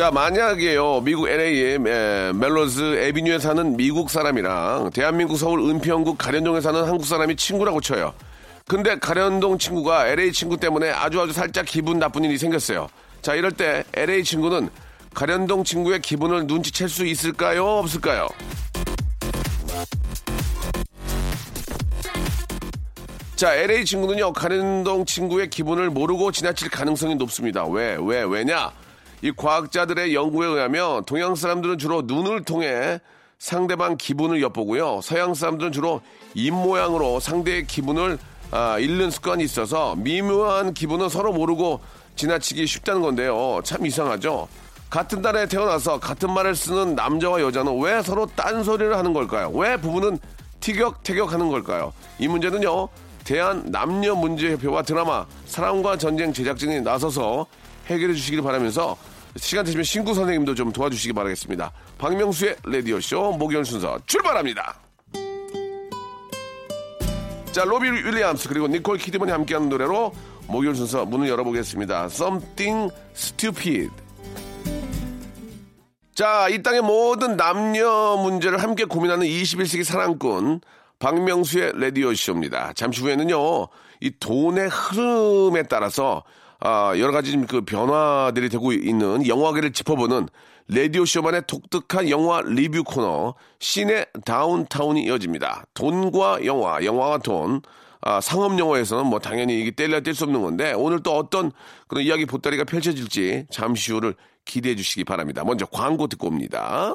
자, 만약에요, 미국 LA의 멜로즈 에비뉴에 사는 미국 사람이랑 대한민국 서울 은평구 가련동에 사는 한국 사람이 친구라고 쳐요. 근데 가련동 친구가 LA 친구 때문에 아주 아주 살짝 기분 나쁜 일이 생겼어요. 자, 이럴 때 LA 친구는 가련동 친구의 기분을 눈치챌 수 있을까요? 없을까요? 자, LA 친구는요, 가련동 친구의 기분을 모르고 지나칠 가능성이 높습니다. 왜, 왜, 왜냐? 이 과학자들의 연구에 의하면 동양 사람들은 주로 눈을 통해 상대방 기분을 엿보고요. 서양 사람들은 주로 입 모양으로 상대의 기분을 아, 읽는 습관이 있어서 미묘한 기분은 서로 모르고 지나치기 쉽다는 건데요. 참 이상하죠? 같은 나라에 태어나서 같은 말을 쓰는 남자와 여자는 왜 서로 딴소리를 하는 걸까요? 왜 부부는 티격태격 하는 걸까요? 이 문제는요. 대한 남녀 문제협회와 드라마 사랑과 전쟁 제작진이 나서서 해결해 주시길 바라면서 시간 되시면 신구 선생님도 좀 도와주시기 바라겠습니다. 박명수의 라디오쇼 목요일 순서 출발합니다. 자, 로비 윌리엄스 그리고 니콜 키드먼이 함께하는 노래로 목요일 순서 문을 열어보겠습니다. Something Stupid. 자, 이 땅의 모든 남녀 문제를 함께 고민하는 21세기 사랑꾼 박명수의 라디오쇼입니다. 잠시 후에는요, 이 돈의 흐름에 따라서 아, 여러 가지 그 변화들이 되고 있는 영화계를 짚어보는 라디오 쇼만의 독특한 영화 리뷰 코너 시내 다운타운이 이어집니다. 돈과 영화, 영화와 돈. 아, 상업 영화에서는 뭐 당연히 이게 뗄래야 뗄 수 없는 건데 오늘 또 어떤 그런 이야기 보따리가 펼쳐질지 잠시 후를 기대해 주시기 바랍니다. 먼저 광고 듣고 옵니다.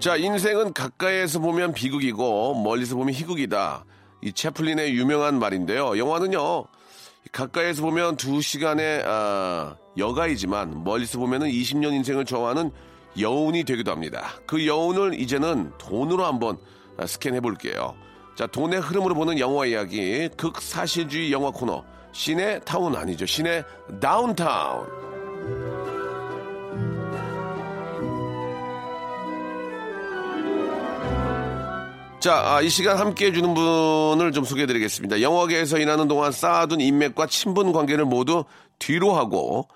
자, 인생은 가까이에서 보면 비극이고 멀리서 보면 희극이다. 이 채플린의 유명한 말인데요. 영화는요. 가까이에서 보면 두 시간의 아, 여가이지만 멀리서 보면은 20년 인생을 좋아하는 여운이 되기도 합니다. 그 여운을 이제는 돈으로 한번 아, 스캔해 볼게요. 자, 돈의 흐름으로 보는 영화 이야기 극사실주의 영화 코너 시내 타운 아니죠. 시내 다운타운. 자, 아, 이 시간 함께 해주는 분을 좀 소개해드리겠습니다. 영화계에서 일하는 동안 쌓아둔 인맥과 친분 관계를 모두 뒤로 하고,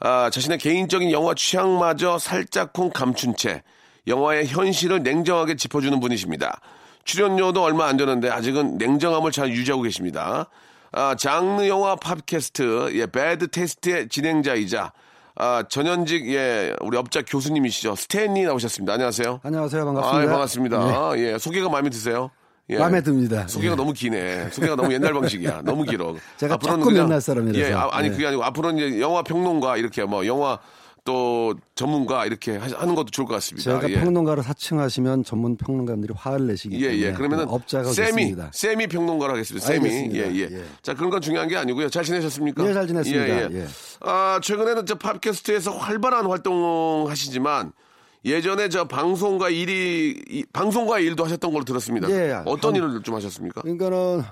아, 자신의 개인적인 영화 취향마저 살짝쿵 감춘 채 영화의 현실을 냉정하게 짚어주는 분이십니다. 출연료도 얼마 안 되는데 아직은 냉정함을 잘 유지하고 계십니다. 아, 장르 영화 팟캐스트, 예, 배드 테스트의 진행자이자, 아, 전현직, 예, 우리 업자 교수님이시죠. 스탠리 나오셨습니다. 안녕하세요. 안녕하세요. 반갑습니다. 아, 반갑습니다. 예, 소개가 마음에 드세요? 예. 마음에 듭니다. 소개가 예. 너무 기네. 소개가 너무 옛날 방식이야. 너무 길어. 제가 앞으로는 조금 그냥- 옛날 사람이라서. 예, 아, 니 예. 그게 아니고 앞으로는 이제 영화 평론가 이렇게 뭐 영화 또 전문가 이렇게 하- 하는 것도 좋을 것 같습니다. 제가 예. 평론가를 사칭하시면 전문 평론가들이 화를 내시기 예, 때문에 예. 그러면은 업자가 세미. 세미 평론가로 하겠습니다. 세미. 알겠습니다. 예, 예, 예. 자, 그런 건 중요한 게 아니고요. 잘 지내셨습니까? 예, 잘 지냈습니다. 예. 아, 최근에는 저 팟캐스트에서 활발한 활동하시지만 예전에 저 방송과 일이 이- 방송과 일도 하셨던 걸로 들었습니다. 예, 어떤 한- 일을 좀 하셨습니까? 그러니까는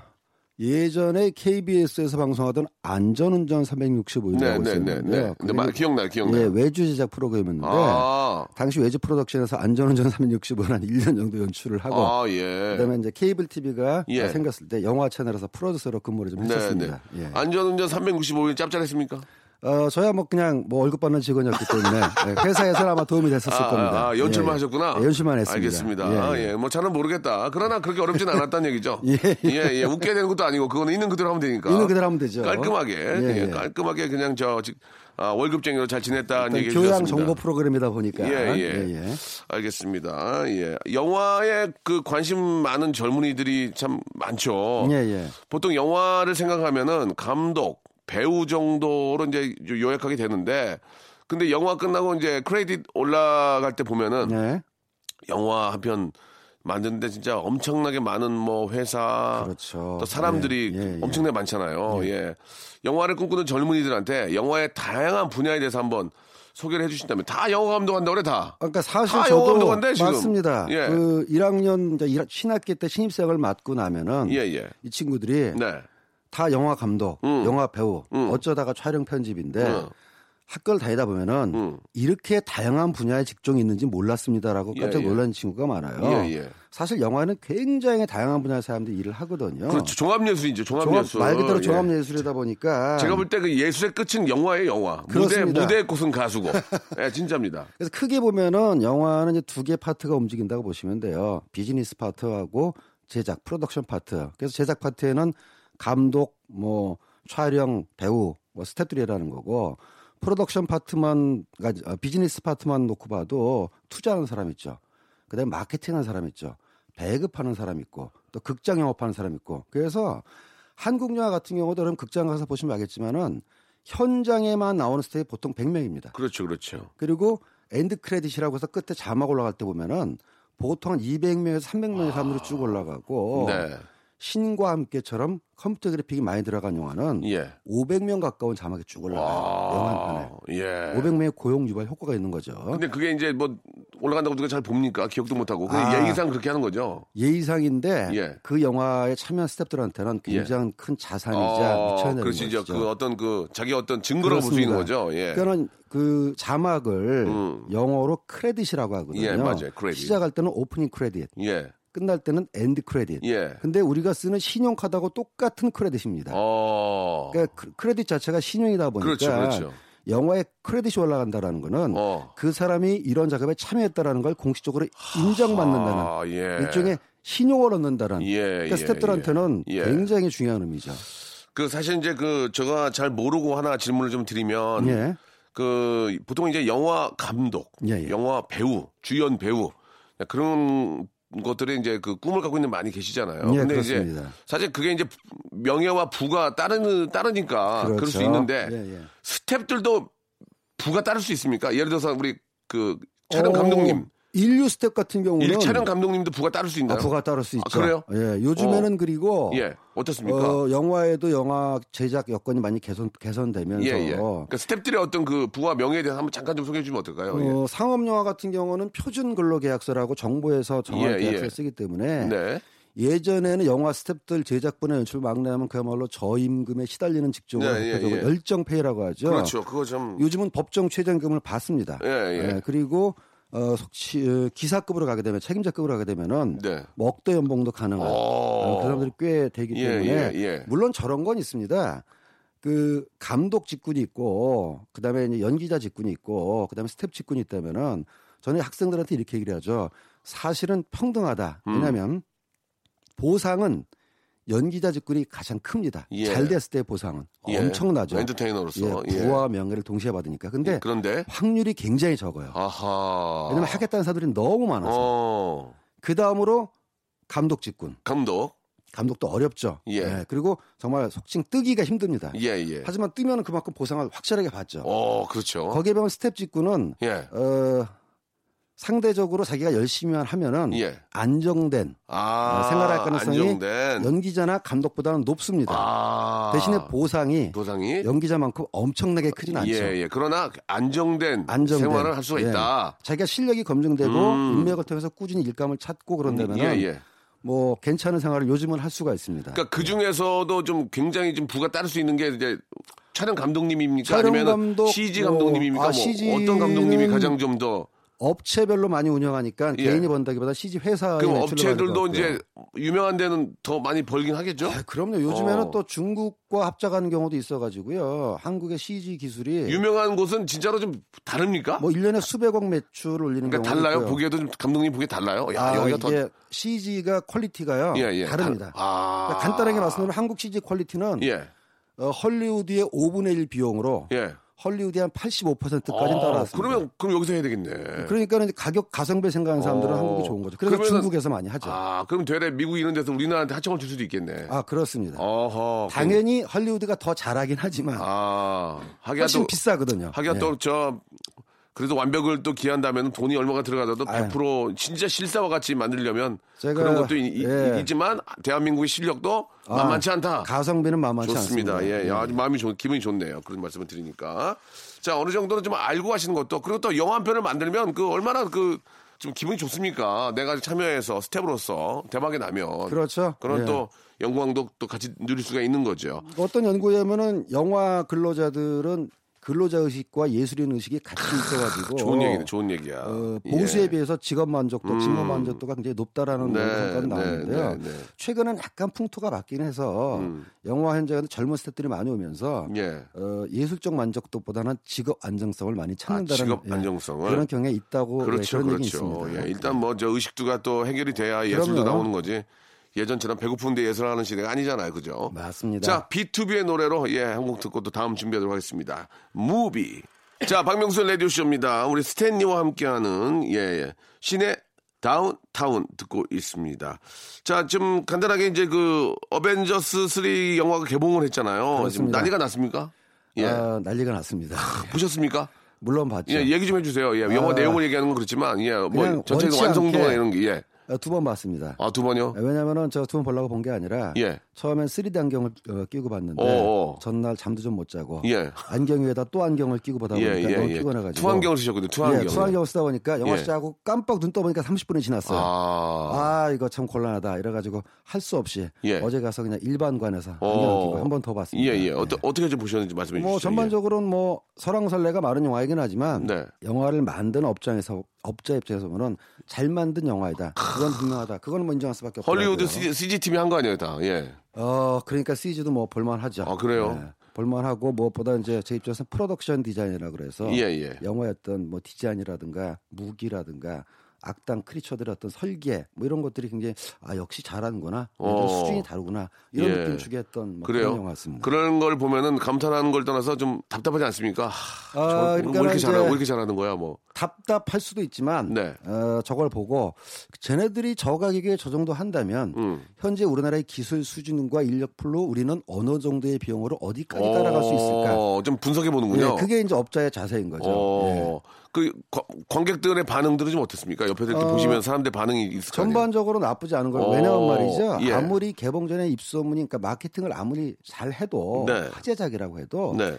예전에 KBS에서 방송하던 안전운전 365일이라고 네, 네. 네, 네. 기억나요, 기억나요. 예, 외주 제작 프로그램이었는데 아, 당시 외주 프로덕션에서 안전운전 365를 한 1년 정도 연출을 하고 아, 예. 그다음에 이제 케이블 TV가 예. 생겼을 때 영화 채널에서 프로듀서로 근무를 좀 네, 네. 했었습니다. 예. 안전운전 365일 짭짤했습니까? 어, 저야 뭐 그냥 뭐 월급 받는 직원이었기 때문에 예, 회사에서 아마 도움이 됐었을 아, 겁니다. 아, 연출만 예, 예. 하셨구나. 예, 연출만 했습니다. 알겠습니다. 예, 아, 예. 예. 뭐 잘은 모르겠다. 그러나 그렇게 어렵진 않았다는 얘기죠. 예, 예. 예, 웃게 되는 것도 아니고 그거는 있는 그대로 하면 되니까. 있는 그대로 하면 되죠. 깔끔하게, 예, 예, 예. 깔끔하게 그냥 저 직- 아, 월급쟁이로 잘 지냈다는 얘기 교양 해주셨습니다. 정보 프로그램이다 보니까 예, 예. 예, 예. 알겠습니다. 예. 영화에 그 관심 많은 젊은이들이 참 많죠. 예, 예. 보통 영화를 생각하면은 감독, 배우 정도로 이제 요약하게 되는데 근데 영화 끝나고 이제 크레딧 올라갈 때 보면은 네. 영화 한 편 만드는데 진짜 엄청나게 많은 뭐 회사 그렇죠. 또 사람들이 예, 예, 예. 엄청나게 많잖아요. 예. 영화를 꿈꾸는 젊은이들한테 영화의 다양한 분야에 대해서 한번 소개를 해주신다면 다 영화 감독한다고 그래 다. 그러니까 사실 다 저도 영화 감독한데, 지금. 맞습니다. 예. 그 1학년 이제 일- 신학기 때 신입생을 맡고 나면은 예, 예. 이 친구들이 네. 다 영화 감독, 음. 영화 배우, 음. 어쩌다가 촬영 편집인데 음. 학교를 다니다 보면은 음. 이렇게 다양한 분야의 직종이 있는지 몰랐습니다라고 예, 깜짝 예. 놀란 친구가 많아요. 예, 예. 사실 영화는 굉장히 다양한 분야의 사람들이 일을 하거든요. 그렇죠. 종합예술이죠. 종합- 종합예술. 말 그대로 예. 종합예술이다 보니까 제가 볼 때 그 예술의 끝은 영화예요, 영화. 무대, 그렇습니다. 무대의 꽃은 가수고. 예, 진짜입니다. 그래서 크게 보면은 영화는 이제 두개 파트가 움직인다고 보시면 돼요. 비즈니스 파트하고 제작, 프로덕션 파트. 그래서 제작 파트에는 감독, 뭐 촬영, 배우, 뭐 스태프들이라는 거고 프로덕션 파트만 가지- 어, 비즈니스 파트만 놓고 봐도 투자하는 사람 있죠. 그다음에 마케팅하는 사람 있죠. 배급하는 사람 있고 또 극장 영업하는 사람 있고 그래서 한국 영화 같은 경우도 그럼 극장 가서 보시면 알겠지만은 현장에만 나오는 스태프 보통 100명입니다. 그렇죠, 그렇죠. 그리고 엔드 크레딧이라고 해서 끝에 자막 올라갈 때 보면은 보통 한 200명에서 300명의 사람들이 쭉 올라가고 네. 신과 함께처럼 컴퓨터 그래픽이 많이 들어간 영화는 예. 500명 가까운 자막이 쭉 올라가요. 영화 한 편에. 예. 500명의 고용 유발 효과가 있는 거죠. 근데 그게 이제 뭐 올라간다고 누가 잘 봅니까? 기억도 못 하고. 그냥 아. 예의상 그렇게 하는 거죠. 예의상인데 예. 그 영화에 참여한 스태프들한테는 굉장히 큰 자산이자 어, 미쳐야 되는 그렇지, 것이죠. 그 어떤 그 자기 어떤 증거라고 볼수 있는. 거죠. 예. 그러니까는 그 자막을 음. 영어로 credit이라고 하거든요. 예, 맞아요. 크레딧. 시작할 때는 opening credit, 예. 끝날 때는 end credit. 예. 근데 우리가 쓰는 신용카드하고 똑같은 credit입니다. 어. 그러니까 크- 크레딧 자체가 신용이다 보니까 그렇죠, 그렇죠. 영화에 credit이 올라간다라는 거는 어. 그 사람이 이런 작업에 참여했다라는 걸 공식적으로 인정받는다는 아, 예. 일종의 신용을 얻는다는 예, 그러니까 예, 스태프들한테는 예. 굉장히 중요한 의미죠. 그 사실 이제 그 제가 잘 모르고 하나 질문을 좀 드리면 예. 그 보통 이제 영화 감독, 예, 예. 영화 배우, 주연 배우 그런 것들이 이제 그 꿈을 갖고 있는 많이 계시잖아요. 예, 근데 이제 그렇습니다. 사실 그게 이제 명예와 부가 따르는 따르니까 그럴 수 그렇죠. 있는데 예, 예. 스탭들도 부가 따를 수 있습니까? 예를 들어서 우리 그 촬영 어, 감독님, 일류 스텝 같은 경우는 일 촬영 감독님도 부가 따를 수 아, 있나요? 부가 따를 수 아, 있죠. 그래요? 예, 요즘에는 어. 그리고 예, 어떻습니까? 어, 영화에도 영화 제작 여건이 많이 개선 개선되면서 예, 예. 그러니까 스탭들의 어떤 그 부와 명예에 대해서 한번 잠깐 좀 소개해 주면 어떨까요? 예. 어, 상업 영화 같은 경우는 표준 근로계약서라고 정부에서 정한 예, 계약서를 예. 쓰기 때문에 네. 예전에는 영화 스탭들 제작부나 연출 막내하면 그야말로 저임금에 시달리는 직종으로 네, 예, 예. 열정페이라고 하죠. 그렇죠. 그거 좀 요즘은 법정 최저임금을 받습니다. 예, 예. 그리고 어, 속시, 어, 기사급으로 가게 되면 책임자급으로 가게 되면은 네. 뭐 억대 연봉도 가능한 어. 어, 그 사람들이 꽤 되기 예, 때문에 예, 예. 물론 저런 건 있습니다. 그 감독 직군이 있고 그다음에 이제 연기자 직군이 있고 그다음에 스텝 직군이 있다면은 저는 학생들한테 이렇게 얘기를 하죠. 사실은 평등하다. 음. 왜냐하면 보상은 연기자 직군이 가장 큽니다. 예. 잘 됐을 때 보상은 예. 엄청나죠. 엔터테이너로서 예, 예. 부와 명예를 동시에 받으니까. 근데 그런데 확률이 굉장히 적어요. 아하. 왜냐면 하겠다는 사람들이 너무 많아서. 어. 그 다음으로 감독 직군. 감독. 감독도 어렵죠. 예. 그리고 정말 속칭 뜨기가 힘듭니다. 예, 예. 하지만 뜨면 그만큼 보상을 확실하게 받죠. 어, 그렇죠. 거기에 비하면 스텝 직군은 예. 어, 상대적으로 자기가 열심히만 하면은 예. 안정된 아. 어, 생활할 가능성이 안정된. 연기자나 감독보다는 높습니다. 아. 대신에 보상이 보상이 연기자만큼 엄청나게 크진 않죠. 예, 예. 그러나 안정된, 안정된. 생활을 할 수가 예. 있다. 자기가 실력이 검증되고 음. 인맥을 통해서 꾸준히 일감을 찾고 그런다면 예, 예. 뭐 괜찮은 생활을 요즘은 할 수가 있습니다. 그러니까 그 중에서도 좀 굉장히 좀 부가 따를 수 있는 게 이제 촬영 감독님입니까? 촬영 아니면 감독, CG 뭐, 감독님입니까? 아, 뭐 CG 는 어떤 감독님이 가장 좀더 업체별로 많이 운영하니까 예. 개인이 번다기보다 CG 그럼 매출을 업체들도 이제. 유명한 데는 더 많이 벌긴 하겠죠? 아, 그럼요. 요즘에는 어. 또 중국과 합작하는 경우도 있어가지고요. 한국의 CG 기술이 유명한 곳은 진짜로 좀 다릅니까? 뭐 1년에 수백억 매출을 올리는 그러니까 달라요? 있고요. 보기에도 좀 감독님 보기에 달라요? 야, 아, 여기가 더 이게 CG가 퀄리티가요. 예, 예. 다릅니다. 다- 아. 그러니까 간단하게 말씀드리면 한국 CG 퀄리티는 예. 어, 헐리우드의 5분의 1 비용으로 예. 헐리우드의 한 85%까지 아, 따라왔습니다. 그러면 그럼 여기서 해야 되겠네. 그러니까 이제 가격 가성비 생각하는 사람들은 어. 한국이 좋은 거죠. 그래서 그러면은- 중국에서 많이 하죠. 아, 그럼 되레 미국 이런 데서 우리나라한테 하청을 줄 수도 있겠네. 아 그렇습니다. 어허. 당연히 헐리우드가 더 잘하긴 하지만 아, 하기야 훨씬 또 비싸거든요. 하기야 예. 또저 그래도 완벽을 또 기한다면 돈이 얼마가 들어가도 아유. 100% 진짜 실사와 같이 만들려면 그런 것도 이- 예. 있지만 대한민국의 실력도 아, 만만치 않다. 가성비는 만만치 좋습니다. 않습니다. 예, 야, 아주 마음이 좋, 기분이 좋네요. 그런 말씀을 드리니까. 자, 어느 정도는 좀 알고 하시는 것도, 그리고 또 영화 한 편을 만들면 그 얼마나 그, 좀 기분이 좋습니까? 내가 참여해서 스텝으로서 대박이 나면. 그렇죠. 그런 예. 또 영광도 또 같이 누릴 수가 있는 거죠. 어떤 연구에 하면은 영화 근로자들은 근로자 의식과 예술인 의식이 같이 있어가지고 좋은 얘기네, 좋은 얘기야. 어, 예. 보수에 비해서 직업 만족도, 음. 직무 만족도가 굉장히 높다라는 네, 연구 성과가 나오는데요. 네, 네, 네. 최근은 약간 풍토가 바뀌긴 해서 음. 영화 현장에 젊은 스태프들이 많이 오면서 예. 어, 예술적 만족도보다는 직업 안정성을 많이 찾는다는 아, 직업 예, 안정성을? 그런 경향이 있다고 예, 그렇죠, 그런 얘기 그렇죠. 있습니다. 예, 일단 뭐 저 의식주가 또 해결이 돼야 예술도. 나오는 거지. 예전처럼 배고픈데 예술하는 시대가 아니잖아요, 그죠? 맞습니다. 자, B2B의 노래로 예, 한 곡 듣고 또 다음 준비하도록 하겠습니다. Movie. 자, 박명수 라디오쇼입니다. 우리 스탠리와 함께하는 예, 예. 씨네 다운타운 듣고 있습니다. 자, 좀 간단하게 이제 그 어벤져스 3 영화가 개봉을 했잖아요. 지금 그렇습니다. 난리가 났습니까? 예. 아, 난리가 났습니다. 보셨습니까? 물론 봤죠. 예, 얘기 좀 해주세요. 예, 영화 아. 내용을 얘기하는 건 그렇지만, 예, 뭐 그냥 전체적 원치 완성도나 이런 게, 예. 두 번 봤습니다. 아, 두 번요? 왜냐면은 저 두 번 보려고 본 게 아니라 예. 처음엔 3D 안경을 어, 끼고 봤는데 어어. 전날 잠도 좀 못 자고 예. 안경 위에다 또 안경을 끼고 보다 보니까 예, 예, 너무 예. 피곤해가지고 투안경을 쓰셨거든요, 투안경. 예, 투안경을 쓰다 보니까 영화 예. 시작하고 깜빡 눈 떠보니까 30분이 지났어요. 아. 아, 이거 참 곤란하다. 이래가지고 할 수 없이 예. 어제 가서 그냥 일반관에서 어. 안경을 끼고 한 번더 예, 봤습니다. 예. 어떠, 어떻게 좀 보셨는지 말씀해 주시죠. 뭐 예. 전반적으로는 뭐 설왕설래가 많은 영화이긴 하지만 네. 영화를 만드는 업장에서 업자 입장에서 보면 잘 만든 영화이다. 그건 분명하다. 그거는 뭐 인정할 수밖에 없고요. 헐리우드 CG, 팀이 한 거 아니에요, 다. 예. 어, 그러니까 CG도 뭐 볼만하죠. 아, 그래요? 네. 볼만하고 무엇보다 이제 제 입장에서 프로덕션 디자인이라 그래서 예, 예. 영화의 어떤 뭐 디자인이라든가 무기라든가 악당 크리처들의 어떤 설계 뭐 이런 것들이 굉장히 아 역시 잘하는구나 어. 수준이 다르구나 이런 예. 느낌 주게 했던 뭐? 그런 영화였습니다. 그런 걸 보면은 감탄하는 걸 떠나서 좀 답답하지 않습니까? 하, 아, 저, 왜 그러니까 이렇게 이제 잘하고, 왜 이렇게 잘하는 거야, 뭐. 답답할 수도 있지만 네. 어, 저걸 보고 쟤네들이 저 가격에 저 정도 한다면 음. 현재 우리나라의 기술 수준과 인력풀로 우리는 어느 정도의 비용으로 어디까지 따라갈 수 있을까? 어, 좀 분석해 보는군요. 예, 그게 이제 업자의 자세인 거죠. 예. 어, 그 과- 관객들의 반응들은 좀 어떻습니까? 옆에서 이렇게 어, 보시면 사람들 반응이 있을 거 아니에요? 전반적으로 나쁘지 않은 거예요. 어, 왜냐면 말이죠. 예. 아무리 개봉 전에 입소문이, 그러니까 마케팅을 아무리 잘 해도 네. 화제작이라고 해도 네.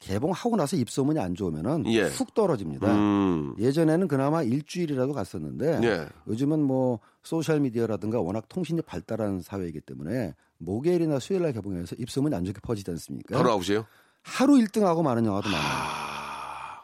개봉하고 나서 입소문이 안 좋으면은 예. 훅 떨어집니다. 음. 예전에는 그나마 일주일이라도 갔었는데 예. 요즘은 뭐 소셜 미디어라든가 워낙 통신이 발달한 사회이기 때문에 목요일이나 수요일 날 개봉해서 입소문이 안 좋게 퍼지지 않습니까? 바로 아웃이에요? 하루 1등하고 많은 영화도 많아요.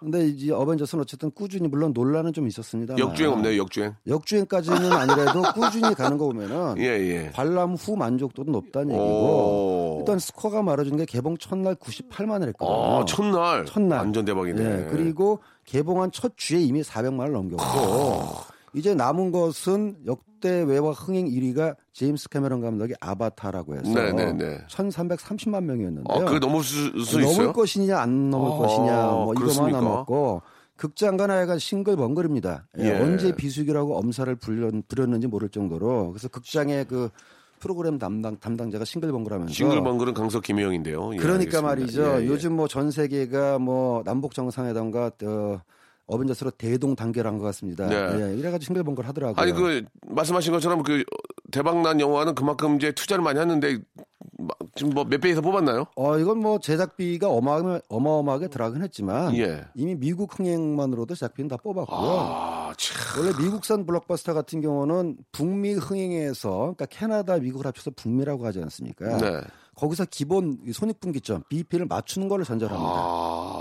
근데 이제 어벤져스는 어쨌든 꾸준히 물론 논란은 좀 있었습니다. 역주행 없네요, 역주행. 역주행까지는 아니라도 꾸준히 가는 거 보면은 예, 예. 관람 후 만족도도 높다는 오. 얘기고 일단 스코어가 말해주는 게 개봉 첫날 98만을 했거든요. 아, 첫날. 첫날. 완전 대박이네. 예, 그리고 개봉한 첫 주에 이미 400만을 넘겼고 이제 남은 것은 역대 외화 흥행 1위가 제임스 캐메런 감독의 아바타라고 해서 네, 네, 네. 1,330만 명이었는데요. 아, 그게 넘을 수, 수 넘을 있어요? 것이냐 안 넘을 아, 것이냐 뭐 그렇습니까? 이거만 남았고 극장과 나야가 싱글벙글입니다. 예, 예. 언제 비수기라고 엄살을 부렸, 부렸는지 모를 정도로 그래서 극장의 그 프로그램 담당 담당자가 싱글벙글하면서 싱글벙글은 강석 김혜영인데요. 예, 그러니까 알겠습니다. 말이죠. 예, 예. 요즘 뭐 전 세계가 뭐 남북 정상회담과 어, 어벤져스로 대동 단결한 것 같습니다. 네. 예, 이래가지고 싱글벙글 하더라고요. 아니 그 말씀하신 것처럼 그 대박난 영화는 그만큼 이제 투자를 많이 했는데 마- 지금 뭐 몇 배에서 뽑았나요? 어 이건 뭐 제작비가 어마어마, 어마어마하게 들어가긴 했지만 예. 이미 미국 흥행만으로도 제작비는 다 뽑았고요. 아, 참. 원래 미국산 블록버스터 같은 경우는 북미 흥행에서 그러니까 캐나다, 미국을 합쳐서 북미라고 하지 않습니까? 네. 거기서 기본 이 손익분기점 BEP를 맞추는 걸로 전제를 합니다. 아.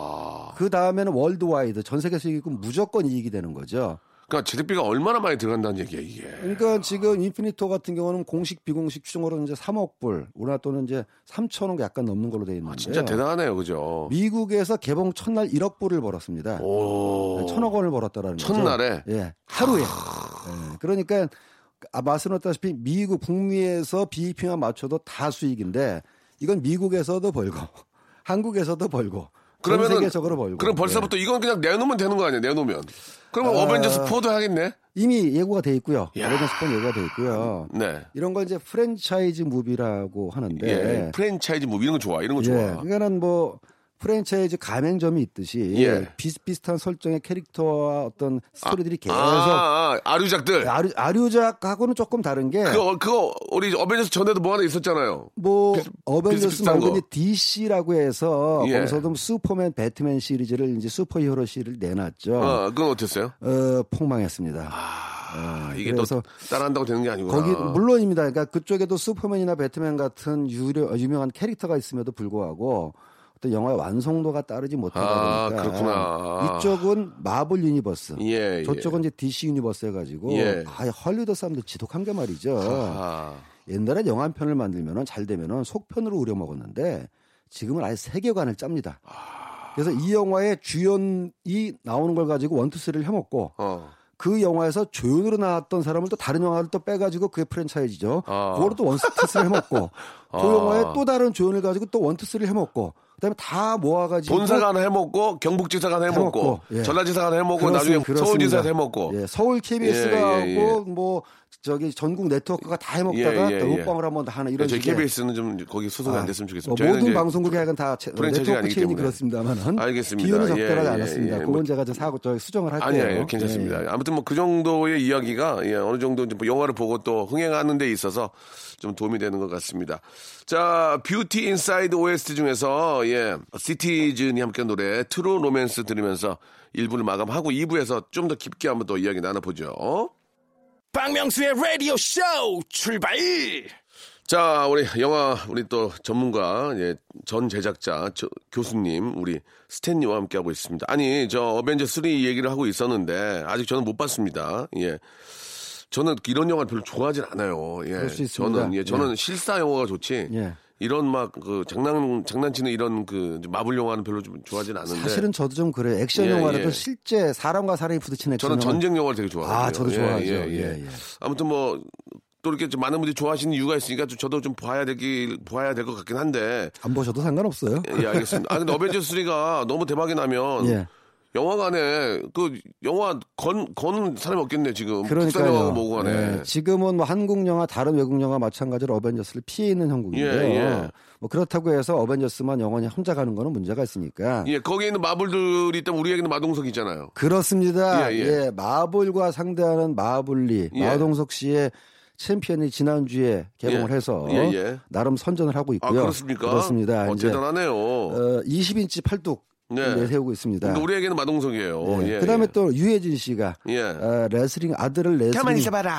그 다음에는 worldwide 전 세계 수익이 무조건 이익이 되는 거죠. 그러니까 제작비가 얼마나 많이 들어간다는 얘기야 이게. 그러니까 지금 인피니티 워 같은 경우는 공식 비공식 추정으로는 이제 3억 불, 우리나라 돈은 이제 3천억 약간 넘는 걸로 돼 있는데. 아, 진짜 대단하네요, 그죠? 미국에서 개봉 첫날 1억 불을 벌었습니다. 오. 천억 원을 벌었다라는 거죠. 첫날에? 예, 하루에. 예, 그러니까 아, 말씀드렸다시피 미국 북미에서 BEP만 맞춰도 다 수익인데 이건 미국에서도 벌고 한국에서도 벌고 전 그러면은 세계적으로 벌고. 그럼 예. 벌써부터 이건 그냥 내놓으면 되는 거 아니에요? 내놓으면. 그러면 아. 어벤져스 4도 하겠네. 이미 예고가 돼 있고요. 야. 어벤져스 편 예고가 돼 있고요. 네. 이런 걸 이제 franchise movie라고 하는데 예. 프랜차이즈 뭐 이런 거 좋아. 이런 거 좋아. 예, 그러니까는 뭐 프랜차이즈 가맹점이 있듯이 예. 비슷비슷한 설정의 캐릭터와 어떤 스토리들이 계속 아, 아, 아류작들. 아류, 아류작하고는 조금 다른 게 그거 그거 우리 어벤져스 전에도 뭐 하나 있었잖아요. 뭐 비슷- 어벤져스 말고 거. 이제 DC라고 해서 예. 거기서도 슈퍼맨, 배트맨 시리즈를 이제 슈퍼히어로 시리즈를 내놨죠. 어, 그건 어땠어요? 어, 폭망했습니다. 아, 이게 그래서 또 따라한다고 되는 게 아니구나. 거기 물론입니다. 그러니까 그쪽에도 슈퍼맨이나 배트맨 같은 유료, 유명한 캐릭터가 있음에도 불구하고 어떤 영화의 완성도가 따르지 못하다 아, 보니까 그렇구나. 이쪽은 마블 유니버스, 예, 예. 저쪽은 이제 DC 유니버스 해가지고 예. 아, 헐리우드 사람들 지독한 게 말이죠. 아, 옛날에 영화 한 편을 만들면은 잘 되면은 속편으로 우려 먹었는데 지금은 아예 세계관을 짭니다. 그래서 이 영화의 주연이 나오는 걸 가지고 원투 쓰리를 해먹고 어. 그 영화에서 조연으로 나왔던 사람을 또 다른 영화를 또 빼가지고 그게 프랜차이즈죠. 아. 그거를 또 원투쓰리를 해먹고 그 아. 영화에 또 다른 조연을 가지고 또 원투쓰리를 해먹고 그다음에 다 모아가지고 본사가 하나 해먹고 경북지사가 하나 해먹고, 해먹고, 예. 전라지사가 하나 해먹고 그렇습니다. 나중에 그렇습니다. 서울지사가 해먹고 예, 서울 KBS가 예, 예, 예. 하고 뭐 저기 전국 네트워크가 다 해먹다가 예, 예, 또 예. 옥방을 한번 다 하는 이런 저희 식의 KBS는 좀 거기 소송이 안 됐으면 좋겠습니다. 뭐 모든 방송국이 약간 다 네트워크 체인이. 그렇습니다만은 알겠습니다. 예, 적절하지 예, 않았습니다. 예. 그건 뭐- 제가 좀 사고 저 수정을 할게요. 아니에요, 아니에요. 괜찮습니다. 예. 아무튼 뭐 그 정도의 이야기가 예, 어느 정도 이제 뭐 영화를 보고 또 흥행하는 데 있어서 좀 도움이 되는 것 같습니다. 자, 뷰티 인사이드 OST 중에서 예, 시티즌이 함께 한 노래 True Romance 들으면서 1부를 마감하고 2부에서 좀 더 깊게 한번 또 이야기 나눠보죠. 박명수의 라디오 쇼 출발 자, 우리 영화 우리 또 전문가 예, 전 제작자 저, 교수님 우리 스탠리와 함께 하고 있습니다. 아니 저 어벤져 3 얘기를 하고 있었는데 아직 저는 못 봤습니다. 예. 저는 이런 영화 를 별로 좋아하진 않아요. 예. 그럴 수 있습니다. 저는 예, 저는 실사 영화가 좋지. 예. 이런 막 그 장난 장난치는 이런 그 마블 영화는 별로 좀 좋아하진 않는데. 사실은 저도 좀 그래요. 액션 예, 영화라도 예. 실제 사람과 사람이 부딪히는 액션 저는 영화. 전쟁 영화를 되게 좋아하거든요. 아, 저도 예, 좋아하죠. 예, 예. 예, 예. 아무튼 뭐. 또 이렇게 좀 많은 분들이 좋아하시는 이유가 있으니까 좀 저도 좀 봐야 되길 봐야 될 것 같긴 한데 안 보셔도 상관없어요. 예, 알겠습니다. 아 근데 어벤져스 3가 너무 대박이 나면 예. 영화관에 그 영화 건 거는 사람이 없겠네 지금. 그러니까요. 영화가 뭐고 간에. 예, 지금은 뭐 한국 영화 다른 외국 영화 마찬가지로 어벤져스를 피해 있는 형국인데요. 예, 예. 뭐 그렇다고 해서 어벤져스만 영원히 혼자 가는 거는 문제가 있으니까. 예, 거기에 있는 마블들이 있다면 우리에게는 마동석 있잖아요. 그렇습니다. 예, 예, 예. 마블과 상대하는 마블리 예. 마동석 씨의 챔피언이 지난주에 개봉을 예. 해서 예, 예. 나름 선전을 하고 아 있고요. 그렇습니까? 그렇습니다. 어, 대단하네요. 어, 20인치 팔뚝 네. 내세우고 있습니다. 그러니까 우리에게는 마동석이에요. 예. 예, 그다음에 예. 또 유해진 씨가 예. 어, 레슬링 아들을 레슬링 가만히 있어봐라.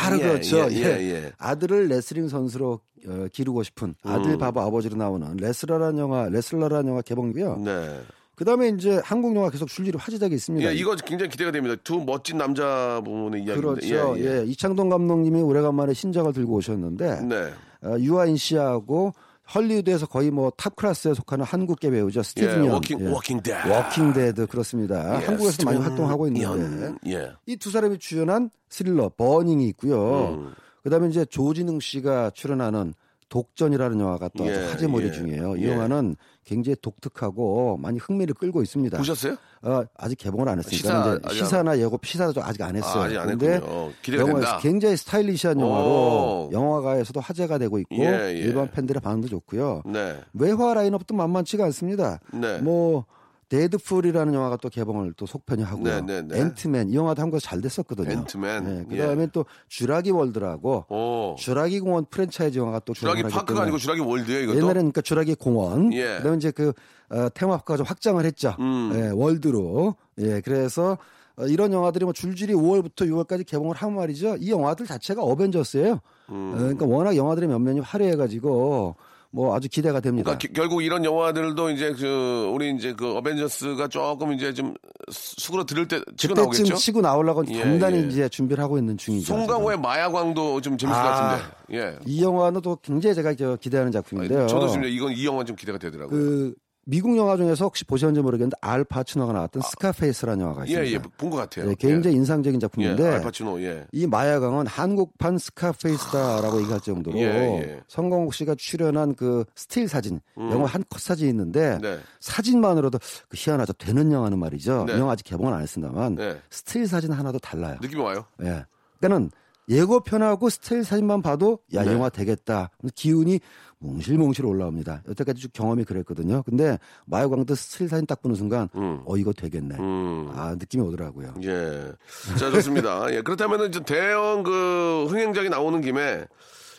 바로 예, 그렇죠. 예, 예, 예. 아들을 레슬링 선수로 어, 기르고 싶은 아들 음. 바보 아버지로 나오는 레슬러라는 영화 레슬러라는 영화 개봉이고요. 네. 그다음에 이제 한국 영화 계속 줄줄이 화제작이 있습니다. 예, 이거 굉장히 기대가 됩니다. 두 멋진 남자분의 이야기입니다. 그렇죠. 예, 예. 예, 이창동 감독님이 오래간만에 신작을 들고 오셨는데 네. 어, 유아인 씨하고 헐리우드에서 거의 뭐 탑 클래스에 속하는 한국계 배우죠. 스티븐 예, 연. 워킹- 예. 워킹 데드. 워킹 데드 그렇습니다. 예, 한국에서 많이 활동하고 있는데 연. 예. 이두 사람이 출연한 스릴러 버닝이 있고요. 음. 그다음에 이제 조진웅 씨가 출연하는 독전이라는 영화가 또 아주 예, 화제몰이 예, 중이에요. 이 예. 영화는 굉장히 독특하고 많이 흥미를 끌고 있습니다. 보셨어요? 어, 아직 개봉을 안 했으니까 시사, 시사 나 예고 시사도 아직 안 했어요. 아, 아직 안 근데 했군요. 기대가 영화 된다. 굉장히 스타일리시한 오. 영화로 영화가에서도 화제가 되고 있고 예, 예. 일반 팬들의 반응도 좋고요. 네. 외화 라인업도 만만치가 않습니다. 네. 뭐 데드풀이라는 영화가 또 개봉을 또 속편이 하고요. 네, 네, 네. 앤트맨 이 영화도 한국에서 잘 됐었거든요. 앤트맨. 네, 그다음에 예. 또 주라기 월드라고 오. 주라기 공원 프랜차이즈 영화가 또 주라기 파크가 아니고 주라기 월드예요, 이것도? 옛날에는 그러니까 주라기 공원. 예. 그다음에 이제 그 어, 테마파크가 좀 확장을 했죠. 음. 예, 월드로. 예, 그래서 어, 이런 영화들이 뭐 줄줄이 5월부터 6월까지 개봉을 하면 말이죠. 이 영화들 자체가 어벤져스예요. 음. 어, 그러니까 워낙 영화들의 면면이 화려해가지고 뭐 아주 기대가 됩니다. 그러니까 기- 결국 이런 영화들도 이제 그 우리 이제 그 어벤져스가 조금 이제 좀 수그러 들을 때 치고 나오겠죠. 치고 나오려고 예, 단단히 예. 이제 준비를 하고 있는 중이죠. 송강호의 마약왕도 좀 재밌을 것 아, 같은데. 예. 이 영화는 또 굉장히 제가 저 기대하는 작품인데요. 저도 지금 이건 이 영화 좀 기대가 되더라고요. 그 미국 영화 중에서 혹시 보셨는지 모르겠는데 알 파치노가 나왔던 스카페이스라는 영화가 아. 예, 있습니다. 예, 본 것 같아요. 예, 굉장히 인상적인 예, 작품인데 예, 알 파치노, 예. 이 마약왕은 한국판 스카페이스다라고 얘기할 정도로 예, 예. 송강호 씨가 출연한 그 스틸 사진, 영화 한 컷 사진이 있는데 음. 네. 사진만으로도 그 희한하죠. 되는 영화는 말이죠. 네. 이 영화 아직 개봉은 안 했습니다만 네. 스틸 사진 하나도 달라요. 느낌이 와요. 예. 그러니까는 예고편하고 스틸 사진만 봐도 야 네. 영화 되겠다. 기운이 몽실몽실 올라옵니다. 여태까지 쭉 경험이 그랬거든요. 근데 마약왕도 스틸 사진 딱 보는 순간 어 이거 되겠네. 음. 아 느낌이 오더라고요. 예. 자, 좋습니다. 예. 그렇다면은 이제 대형 그 흥행작이 나오는 김에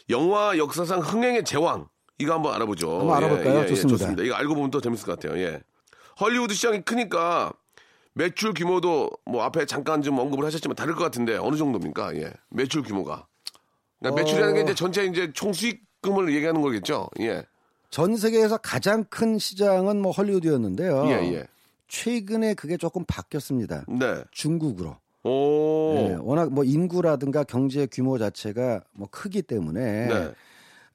영화 역사상 흥행의 제왕. 이거 한번 알아보죠. 한번 알아볼까요? 좋습니다. 이거 알고 보면 또 재밌을 것 같아요. 예. 헐리우드 시장이 크니까 매출 규모도 뭐 앞에 잠깐 좀 언급을 하셨지만 다를 것 같은데 어느 정도입니까? 예. 매출 규모가. 그러니까 매출이라는 게 이제 전체 이제 총 수익금을 얘기하는 거겠죠. 예. 전 세계에서 가장 큰 시장은 뭐 헐리우드였는데요. 예, 예. 최근에 그게 조금 바뀌었습니다. 네. 중국으로. 오. 예, 워낙 뭐 인구라든가 경제 규모 자체가 뭐 크기 때문에 네.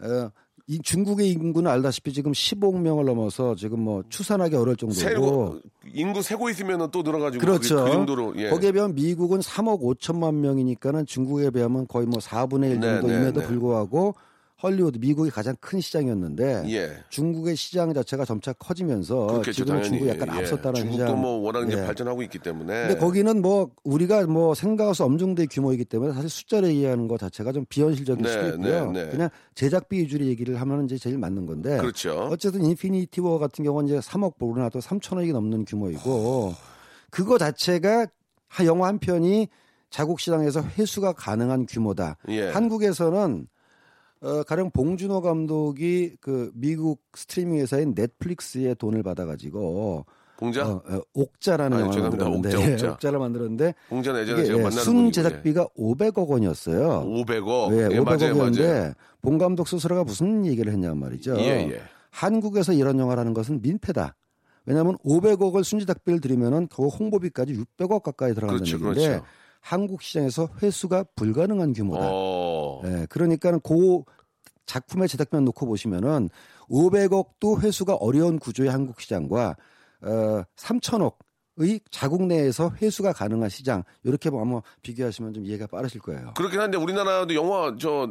어, 이 중국의 인구는 알다시피 지금 15억 명을 넘어서 지금 뭐 추산하기 어려울 정도고 세고 인구 세고 있으면은 또 늘어가지고 그렇죠. 그, 그 정도로 예. 거기에 비하면 미국은 3억 5천만 명이니까는 중국에 비하면 거의 뭐 4분의 1 네, 정도임에도 네, 네. 불구하고 헐리우드 미국이 가장 큰 시장이었는데 예. 중국의 시장 자체가 점차 커지면서 그렇겠죠, 어, 지금 당연히. 중국이 약간 예. 앞섰다는 중국도 시장. 뭐 워낙 이제 예. 발전하고 있기 때문에. 근데 거기는 뭐 우리가 뭐 생각할 수 엄중대 규모이기 때문에 사실 숫자를 얘기하는 것 자체가 좀 비현실적일 네, 수도 있고요. 네, 네. 그냥 제작비 위주로 얘기를 하면 이제 제일 맞는 건데. 그렇죠. 어쨌든 인피니티 워 같은 경우는 이제 3억 보르나도 3천억이 넘는 규모이고 그거 자체가 하- 영화 한 편이 자국 시장에서 회수가 가능한 규모다. 예. 한국에서는 어, 가령 봉준호 감독이 그 미국 스트리밍 회사인 넷플릭스에 돈을 받아가지고 봉자? 어, 어, 옥자라는 아니, 영화를. 만들었는데 옥자, 옥자. 를 만들었는데 봉자는 예전에 제가 예, 만나는 순 분이고, 제작비가 500억 원이었어요. 500억. 예, 예, 맞아요, 맞아요. 500억이었는데 본 감독 스스로가 무슨 얘기를 했냐 말이죠. 예, 예. 한국에서 이런 영화라는 것은 민폐다. 왜냐하면 500억을 순제작비를 들이면은 그 홍보비까지 600억 가까이 들어간다는 그렇죠, 얘기인데 그렇죠. 한국 시장에서 회수가 불가능한 규모다. 어. 예, 그러니까는 그 작품의 제작비만 놓고 보시면은 500억도 회수가 어려운 구조의 한국 시장과 어 3천억 의 자국 내에서 회수가 가능한 시장 이렇게 뭐 한번 비교하시면 좀 이해가 빠르실 거예요. 그렇긴 한데 우리나라도 영화 저,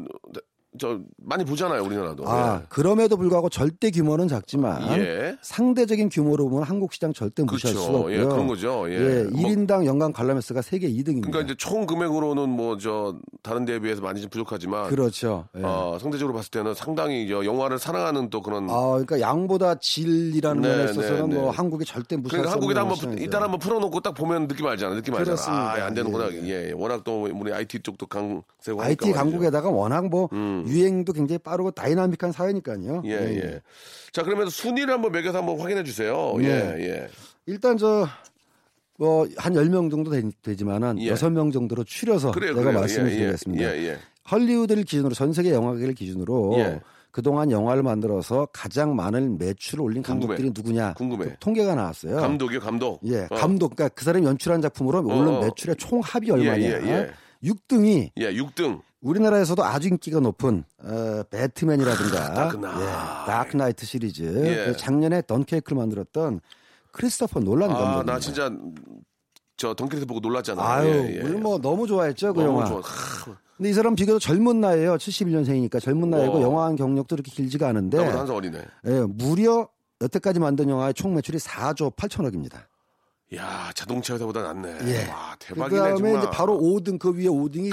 저 많이 보잖아요, 우리나라도. 아, 그럼에도 불구하고 절대 규모는 작지만 예. 예. 상대적인 규모로 보면 한국 시장 절대 무시할 그렇죠. 없고요. 예, 그런 거죠. 예. 예, 뭐 1인당 연간 관람 횟수가 세계 2등입니다. 그러니까 이제 총 금액으로는 뭐 저 다른 데에 비해서 많이 좀 부족하지만 그렇죠. 예. 어, 상대적으로 봤을 때는 상당히 저 영화를 사랑하는 또 그런 아, 그러니까 양보다 질이라는 네, 면에 있어서는 네, 네. 뭐 한국이 절대 무시할 그러니까 수 한국에다 없는 한번. 일단 한번 풀어놓고 딱 보면 느낌 알잖아. 느낌 알잖아. 그렇습니다. 아, 안 되는구나. 예, 예, 예. 워낙 또 우리 IT 쪽도 강세고 IT. 강국에다가 워낙 뭐 음. 유행도 굉장히 빠르고 다이나믹한 사회니까요. 예, 예. 자, 그러면 순위를 한번 매겨서 한번 확인해 주세요. 네. 예, 예. 일단 저 뭐한 10명 정도 되, 지만은 예. 여섯 명 정도로 추려서 그래요, 내가 그래요. 말씀을 예, 예, 드리겠습니다. 예, 예. 헐리우드를 기준으로 전 세계 영화계를 기준으로 예. 그동안 영화를 만들어서 가장 많은 매출을 올린 궁금해. 감독들이 누구냐 궁금해. 그 통계가 나왔어요. 감독이요, 감독. 예, 어. 감독 그러니까 그 사람이 연출한 작품으로 올린 어. 매출의 총 합이 얼마냐? 예, 예. 6등이 예, 6등. 우리나라에서도 아주 인기가 높은 어, 배트맨이라든가 다크나이트. 예, 다크나이트 시리즈 예. 그 작년에 덩케르크를 만들었던 크리스토퍼 놀란 아, 감독입니다. 나 진짜 저 덩케르크 보고 놀랐잖아. 아유, 예, 예. 우리 뭐 너무 좋아했죠 그 너무 영화. 좋아. 하, 근데 이 사람 비교적 젊은 나이에요. 71년생이니까 젊은 나이고 와. 영화한 경력도 그렇게 길지가 않은데 나보다 한살 어리네. 예, 무려 여태까지 만든 영화의 총 매출이 4조 8천억입니다. 야, 자동차 회사보다 낫네. 예. 와, 그 대박이네 다음에 정말. 이제 바로 5등 그 위에 5등이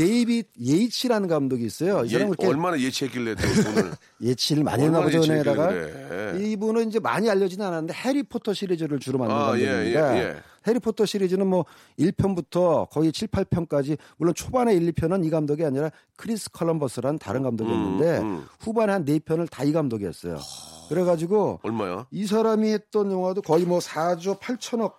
데이빗 예이츠라는 감독이 있어요. 이 예, 사람 얼마나 예치했길래 또 돈을 예치를 많이 했나 보죠. 에다가 그래. 이분은 이제 많이 알려지는 않았는데 해리포터 시리즈를 주로 만든 아, 예, 감독입니다. 예, 예. 해리포터 시리즈는 뭐 1편부터 거의 7, 8편까지 물론 초반에 1, 2편은 이 감독이 아니라 크리스 컬럼버스라는 다른 감독이었는데 음, 음. 후반에 한 4편을 다 이 감독이었어요. 그래가지고 얼마야? 이 사람이 했던 영화도 거의 뭐 4조 8천억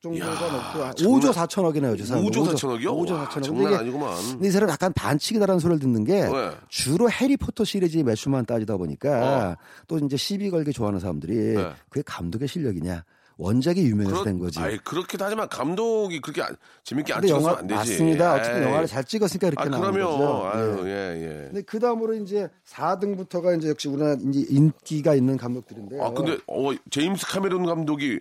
정도가 야, 넘고 한 장난- 5조 4천억이네요. 죄송합니다. 5조 4천억이요? 5조 와, 4천억. 장난 아니구만. 근데 이 사람 약간 반칙이다라는 소리를 듣는 게 왜? 주로 해리포터 시리즈의 매출만 따지다 보니까 어. 또 이제 시비 걸기 좋아하는 사람들이 네. 그게 감독의 실력이냐 원작이 유명해서 된 거지. 아이, 그렇게도 하지만 감독이 그렇게 안- 재밌게 안 찍어서 영화 안 되지. 맞습니다. 어쨌든. 영화를 잘 찍었으니까 이렇게 아, 나온 거죠. 아유, 예. 예, 예. 근데 그 다음으로 이제 4등부터가 이제 역시 우리나라 인기가 있는 감독들인데요. 아, 근데 어 제임스 카메론 감독이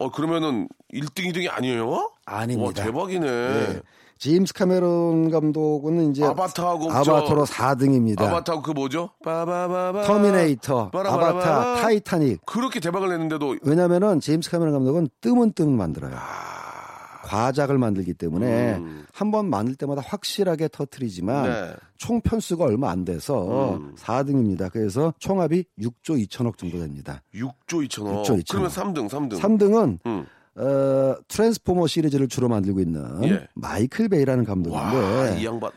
어 그러면은 1등 2등이 아니에요? 아닙니다. 와, 대박이네. 예. 제임스 카메론 감독은 이제 아바타하고 아바타로 저- 4등입니다. 아바타 그 뭐죠? 빠바바바 터미네이터, 빠라바라바라. 아바타, 타이타닉. 그렇게 대박을 냈는데도 왜냐면은 제임스 카메론 감독은 띄엄띄엄 만들어요. 과작을 만들기 때문에 아. 음. 한번 만들 때마다 확실하게 터트리지만 네. 총 편수가 얼마 안 돼서 음. 4등입니다. 그래서 총합이 6조 2천억 정도 됩니다. 6조 2천억. 6조 2천억. 그러면 3등, 3등. 3등은 음. 어, 트랜스포머 시리즈를 주로 만들고 있는 예. 마이클 베이라는 와, 감독인데 이 양반.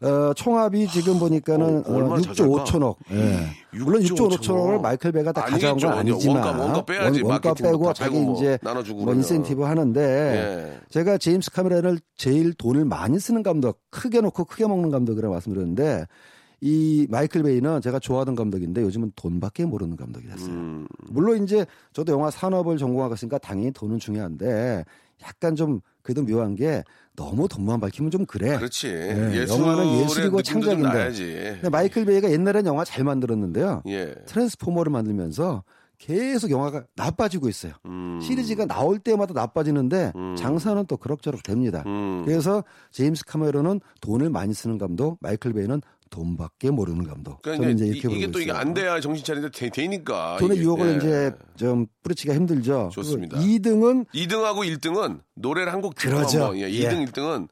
어, 총합이 지금 보니까는 어, 얼마나 어, 6조 자잘까? 5천억. 예. 물론 6조 6조 5천억을 마이클 베이가 다 가져간. 건 아니지만 원가, 원가 빼야지. 원, 가 빼고 다 자기 뭐 이제 뭐. 인센티브 하는데 예. 제가 제임스 카메론을 제일 돈을 많이 쓰는 감독, 크게 놓고 크게 먹는 감독이라고 말씀드렸는데 이 마이클 베이는 제가 좋아하던 감독인데 요즘은 돈밖에 모르는 감독이 됐어요. 음. 물론 이제 저도 영화 산업을 전공하고 있으니까 당연히 돈은 중요한데 약간 좀 그래도 묘한 게 너무 돈만 밝히면 좀 그래. 그렇지. 예, 영화는 예술이고 창작인데. 근데 마이클 베이가 옛날엔 영화 잘 만들었는데요. 예. 트랜스포머를 만들면서 계속 영화가 나빠지고 있어요. 음. 시리즈가 나올 때마다 나빠지는데 음. 장사는 또 그럭저럭 됩니다. 음. 그래서 제임스 카메론은 돈을 많이 쓰는 감독, 마이클 베이는 돈밖에 모르는 감독. 그러니까 저는 이제 이렇게 이- 이게 또 이게 있어요. 안 돼야 정신 차리는데 되, 되니까. 돈의 이게. 유혹을 예. 이제 좀 뿌리치기가 힘들죠. 좋습니다. 2등은 2등하고 1등은 노래를 한곡 듣고 그러죠. 한번, 예, 예. 2등, 1등은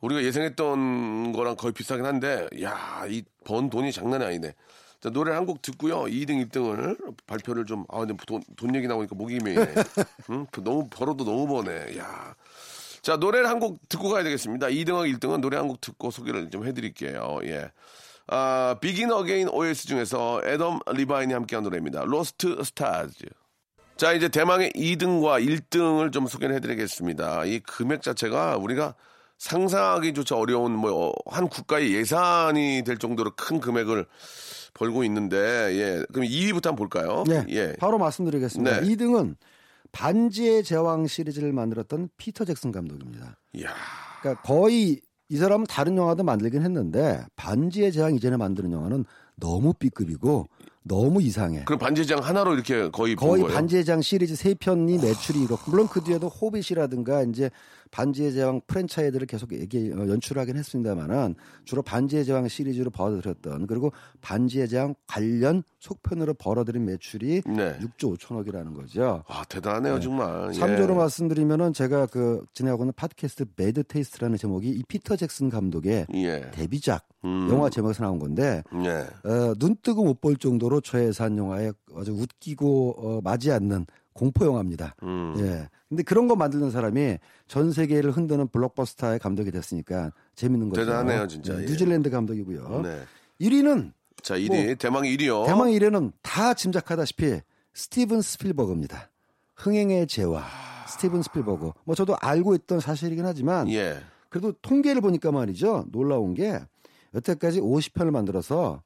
우리가 예상했던 거랑 거의 비슷하긴 한데, 야, 이 번 돈이 장난이 아니네. 자, 노래 한곡 듣고요. 2등, 1등을 발표를 좀, 아, 근데 돈, 돈 얘기 나오니까 목이 메이네. 응? 너무, 벌어도 너무 버네. 야. 자, 노래를 한 곡 듣고 가야 되겠습니다. 2등하고 1등은 노래 한 곡 듣고 소개를 좀 해드릴게요. 예. 아, 비긴 어게인 OST 중에서 애덤 리바인이 함께한 노래입니다. 로스트 스타즈. 자, 이제 대망의 2등과 1등을 좀 소개를 해드리겠습니다. 이 금액 자체가 우리가 상상하기조차 어려운 뭐 한 국가의 예산이 될 정도로 큰 금액을 벌고 있는데, 예. 그럼 2위부터 한번 볼까요? 네, 예. 바로 말씀드리겠습니다. 네. 2등은 반지의 제왕 시리즈를 만들었던 피터 잭슨 감독입니다. 이야. 그러니까 거의 이 사람은 다른 영화도 만들긴 했는데 반지의 제왕 이전에 만드는 영화는 너무 B급이고 너무 이상해. 그럼 반지의 제왕 하나로 이렇게 거의 번 거예요? 반지의 제왕 시리즈 세 편이 매출이 이렇고 물론 그 뒤에도 호빗이라든가 이제 반지의 제왕 프랜차이즈를 계속 얘기 어, 연출하긴 했습니다만은 주로 반지의 제왕 시리즈로 벌어들였던 그리고 반지의 제왕 관련 속편으로 벌어들인 매출이 네. 6조 5천억이라는 거죠. 아, 대단하네요, 정말. 예. 참조로 말씀드리면은 제가 그 진행하고 있는 팟캐스트 Bad Taste라는 제목이 이 피터 잭슨 감독의 예. 데뷔작 음. 영화 제목에서 나온 건데 예. 어, 눈 뜨고 못 볼 정도로 저예산 영화에 아주 웃기고 어, 맞지 않는 공포 영화입니다. 음. 예. 근데 그런 거 만드는 사람이 전 세계를 흔드는 블록버스터의 감독이 됐으니까 재밌는 거죠. 대단하네요, 진짜. 네, 예. 뉴질랜드 감독이고요. 네. 1위는 자, 1위. 대망 1위요. 대망 1위는 다 짐작하다시피 스티븐 스필버그입니다. 흥행의 제왕 스티븐 스필버그. 뭐 저도 알고 있던 사실이긴 하지만 예. 그래도 통계를 보니까 말이죠. 놀라운 게 여태까지 50편을 만들어서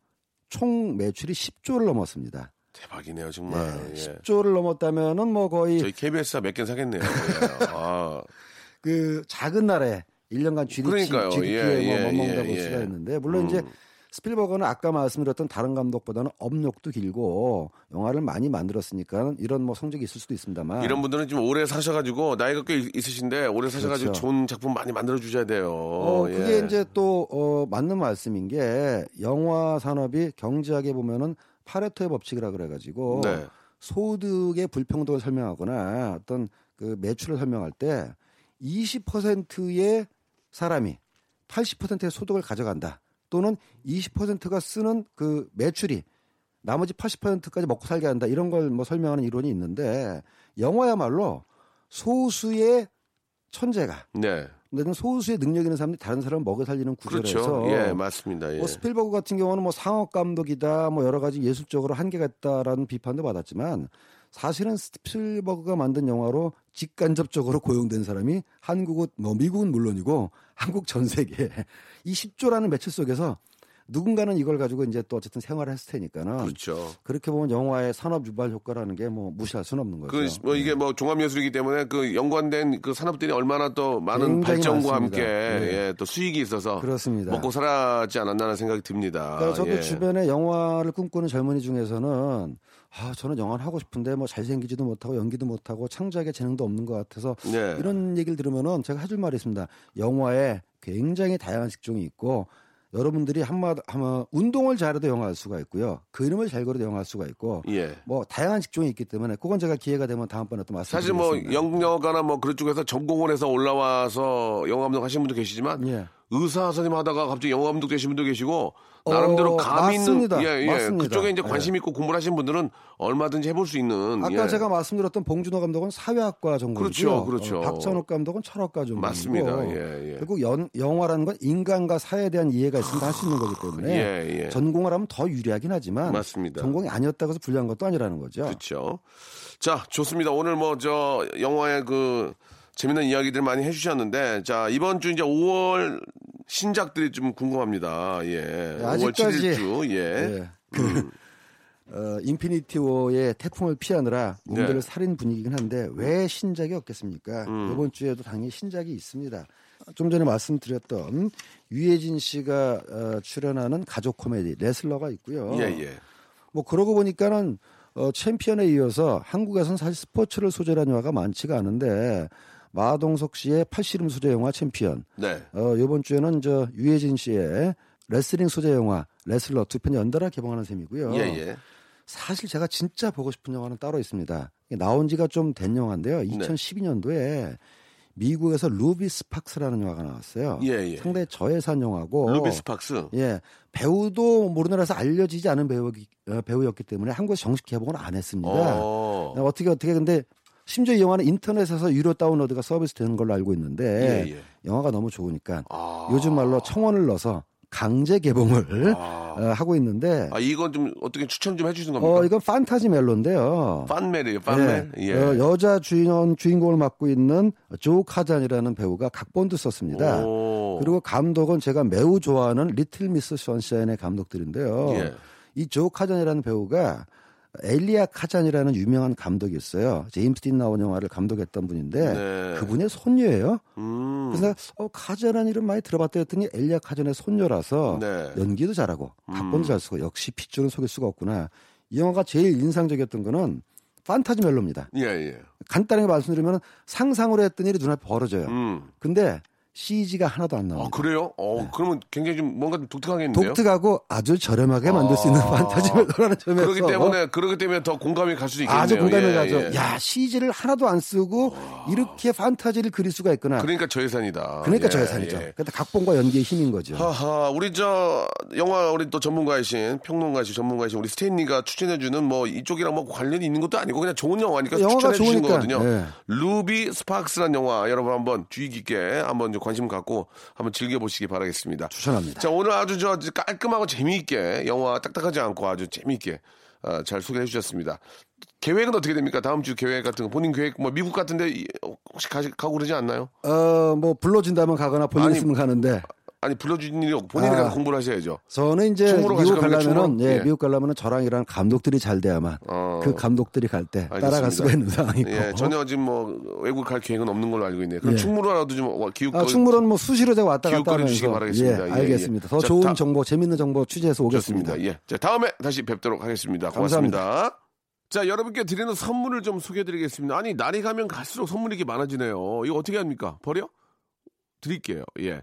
총 매출이 10조를 넘었습니다. 대박이네요, 정말. 네, 예. 10조를 넘었다면은 뭐 거의 저희 KBS가 몇 개 사겠네요. 예. 아, 그 작은 나라에 1년간 GDP. GDP에 예, 예, 뭐 먹는다 예, 볼 예. 수가 있는데 물론 음. 이제 스필버거는 아까 말씀드렸던 다른 감독보다는 업력도 길고 영화를 많이 만들었으니까 이런 뭐 성적이 있을 수도 있습니다만 이런 분들은 좀 오래 사셔가지고 나이가 꽤 있- 있으신데 오래 사셔가지고 그렇죠. 좋은 작품 많이 만들어 주셔야 돼요. 어, 그게 예. 이제 또, 어, 맞는 말씀인 게 영화 산업이 경제학에 보면은 파레토의 법칙이라 그래가지고 네. 소득의 불평등을 설명하거나 어떤 그 매출을 설명할 때 20%의 사람이 80%의 소득을 가져간다. 또는 20%가 쓰는 그 매출이 나머지 80%까지 먹고 살게 한다. 이런 걸 뭐 설명하는 이론이 있는데 영화야말로 소수의 천재가 네. 근데 소수의 능력 있는 사람들이 다른 사람을 먹여 살리는 구조라서 그렇죠. 예, 맞습니다. 예. 뭐 스필버그 같은 경우는 뭐 상업 감독이다 뭐 여러 가지 예술적으로 한계가 있다라는 비판도 받았지만 사실은 스필버그가 만든 영화로 직간접적으로 고용된 사람이 한국은 뭐 미국은 물론이고 한국 전 세계 이 10조라는 매출 속에서 누군가는 이걸 가지고 이제 또 어쨌든 생활을 했을 테니까는 그렇죠. 그렇게 보면 영화의 산업 유발 효과라는 게 뭐 무시할 수는 없는 거죠. 그 뭐 이게 뭐 종합 예술이기 때문에 그 연관된 그 산업들이 얼마나 또 많은 발전과 많습니다. 함께 네. 예, 또 수익이 있어서 그렇습니다. 먹고 살았지 않았나라는 생각이 듭니다. 그러니까 저도 예. 주변에 영화를 꿈꾸는 젊은이 중에서는 아 저는 영화를 하고 싶은데 뭐 잘생기지도 못하고 연기도 못하고 창작의 재능도 없는 것 같아서 네. 이런 얘기를 들으면은 제가 해줄 말이 있습니다. 영화에 굉장히 다양한 직종이 있고 여러분들이 한마디 하면 운동을 잘해도 영화할 수가 있고요. 그림을 잘 그려도 영화할 수가 있고 예. 뭐 다양한 직종이 있기 때문에 그건 제가 기회가 되면 다음번에 또 사실 뭐. 영영가나 뭐 그런 쪽에서 전공을 해서 올라와서 영화 감독 하신 분도 계시지만 예. 의사 선생님 하다가 갑자기 영화 감독 되신 분도 계시고 나름대로 어, 감이 맞습니다. 있는 예, 예. 맞습니다. 그쪽에 이제 예. 관심 있고 공부를 하신 분들은 얼마든지 해볼 수 있는 아까 예. 제가 말씀드렸던 봉준호 감독은 사회학과 전공이고요. 그렇죠, 그렇죠. 어, 박찬욱 감독은 철학과 전공이고 맞습니다. 예, 예. 결국 연- 영화라는 건 인간과 사회에 대한 이해가 있으면 할 수 있는 거기 때문에 예, 예. 전공을 하면 더 유리하긴 하지만 맞습니다. 전공이 아니었다고 해서 불리한 것도 아니라는 거죠. 그렇죠. 자, 좋습니다. 오늘 뭐 저 영화의 그 재밌는 이야기들 많이 해주셨는데 자 이번 주 이제 5월 신작들이 좀 궁금합니다. 예, 5월 아직까지 7일주 예. 예. 그 어, 인피니티 워의 태풍을 피하느라 몸들을 네. 살인 분위기긴 한데 왜 신작이 없겠습니까? 음. 이번 주에도 당연히 신작이 있습니다. 좀 전에 말씀드렸던 유해진 씨가 어, 출연하는 가족 코미디 레슬러가 있고요. 예, 예. 뭐 그러고 보니까는 어, 챔피언에 이어서 한국에서는 사실 스포츠를 소재로 한 영화가 많지가 않은데 마동석 씨의 팔씨름 소재 영화 챔피언. 네. 어, 이번 주에는 저 유해진 씨의 레슬링 소재 영화 레슬러 두 편 연달아 개봉하는 셈이고요. 예, 예. 사실 제가 진짜 보고 싶은 영화는 따로 있습니다. 나온 지가 좀 된 영화인데요. 네. 2012년도에 미국에서 루비 스팍스라는 영화가 나왔어요. 예, 예. 상당히 저예산 영화고 루비 스팍스. 예, 배우도 우리나라에서 알려지지 않은 배우, 어, 배우였기 때문에 한국에서 정식 개봉을 안 했습니다. 어. 어. 떻게 어떻게 근데 심지어 이 영화는 인터넷에서 유료 다운로드가 서비스 되는 걸로 알고 있는데 예, 예. 영화가 너무 좋으니까 아. 요즘 말로 청원을 넣어서 강제 개봉을 아. 어, 하고 있는데 아, 이건 좀 어떻게 추천 좀 해주시는 겁니까? 어 이건 판타지 멜로인데요. 판멜이에요, 판멜. 예. 예. 어, 여자 주인공 주인공을 맡고 있는 조 카잔이라는 배우가 각본도 썼습니다. 오. 그리고 감독은 제가 매우 좋아하는 리틀 미스 선샤인의 감독들인데요. 예. 이조 카잔이라는 배우가 엘리아 카잔이라는 유명한 감독이 있어요. 제임스 딘 나온 영화를 감독했던 분인데 네. 그분의 손녀예요. 음. 그래서 어, 카잔이라는 이름 많이 들어봤다 했더니 엘리아 카잔의 손녀라서 네. 연기도 잘하고 각본도 음. 잘 쓰고 역시 핏줄은 속일 수가 없구나. 이 영화가 제일 인상적이었던 거는 판타지 멜로입니다. 예, 예. 간단하게 말씀드리면 상상으로 했던 일이 눈앞에 벌어져요. 음. 근데 CG가 하나도 안 아, 나옵니다. 그래요? 어, 그러면 굉장히 좀 뭔가 좀 독특하겠는데요? 네. 독특하고 아주 저렴하게 만들 수 있는 아. 판타지 멜로라는 점에서 그렇기 때문에, 그렇기 때문에 더 공감이 갈수 있겠네요. 아주 공감이 예, 가죠. 예. 야 CG를 하나도 안 쓰고 이렇게 판타지를 그릴 수가 있구나. 그러니까 저예산이다. 그러니까 예, 저예산이죠. 예. 그러니까 각본과 연기의 힘인 거죠. 하하, 우리 저 영화 우리 또 전문가이신 평론가이신 전문가이신 우리 스테인리가 추천해 주는 뭐 이쪽이랑 뭐 관련이 있는 것도 아니고 그냥 좋은 영화니까 추천해 주신 거거든요. 예. 루비 스파크스란 영화 여러분 한번 주의 깊게 한번 좀 관심 갖고 한번 즐겨 보시기 바라겠습니다. 추천합니다. 자 오늘 아주 저 깔끔하고 재미있게 영화 딱딱하지 않고 아주 재미있게 어, 잘 소개해 주셨습니다. 계획은 어떻게 됩니까? 다음 주 계획 같은 거 본인 계획 뭐 미국 같은데 이- 혹시 가, 가고 그러지 않나요? 어, 뭐 불러준다면 가거나 아니, 있으면 가는데 아니 불러주는 일이 없고 본인이 아. 가서 공부를 하셔야죠. 저는 이제 미국 가려면은? 예, 예. 미국 가려면은 저랑 이런 감독들이 잘 돼야만 어. 그 감독들이 갈 때 따라갈 알겠습니다. 수가 있는 상황이고. 예, 전혀 지금 뭐 외국 갈 계획은 없는 걸로 알고 있네요. 그럼 예. 충무로라도 좀 와, 기웃 아, 충무로는 뭐 수시로 제가 왔다 갔다 하면서 주시기 바라겠습니다. 예, 예, 알겠습니다. 예. 더 자, 좋은 다- 정보, 재밌는 정보 취재해서 오겠습니다. 좋습니다. 예. 자, 다음에 다시 뵙도록 하겠습니다. 감사합니다. 고맙습니다. 자, 여러분께 드리는 선물을 좀 소개해 드리겠습니다. 아니, 날이 가면 갈수록 선물이 이렇게 많아지네요. 이거 어떻게 합니까? 버려? 드릴게요. 예.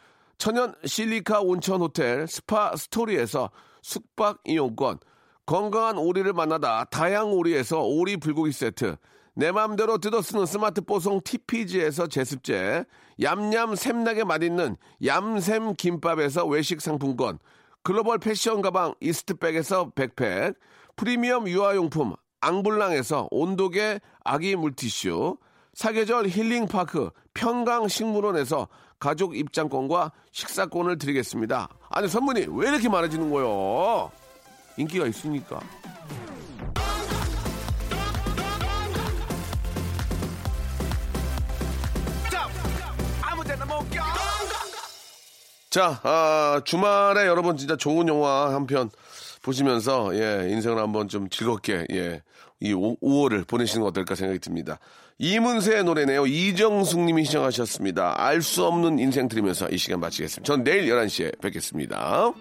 천연 실리카 온천 호텔 스파 스토리에서 숙박 이용권, 건강한 오리를 만나다 다향 오리에서 오리 불고기 세트, 내 맘대로 뜯어 쓰는 스마트 뽀송 TPG에서 제습제, 얌얌 샘나게 맛있는 얌샘 김밥에서 외식 상품권, 글로벌 패션 가방 이스트백에서 백팩, 프리미엄 유아용품 앙블랑에서 온도계 아기 물티슈, 사계절 힐링파크 평강식물원에서 가족 입장권과 식사권을 드리겠습니다. 아니 선물이 왜 이렇게 많아지는 거요? 인기가 있으니까. 자, 아, 주말에 여러분 진짜 좋은 영화 한 편 보시면서, 예, 인생을 한번 좀 즐겁게, 예, 이 5 월을 보내시는 거 어떨까 생각이 듭니다. 이문세의 노래네요. 이정숙 님이 시청하셨습니다. 알 수 없는 인생 들으면서 이 시간 마치겠습니다. 전 내일 11시에 뵙겠습니다.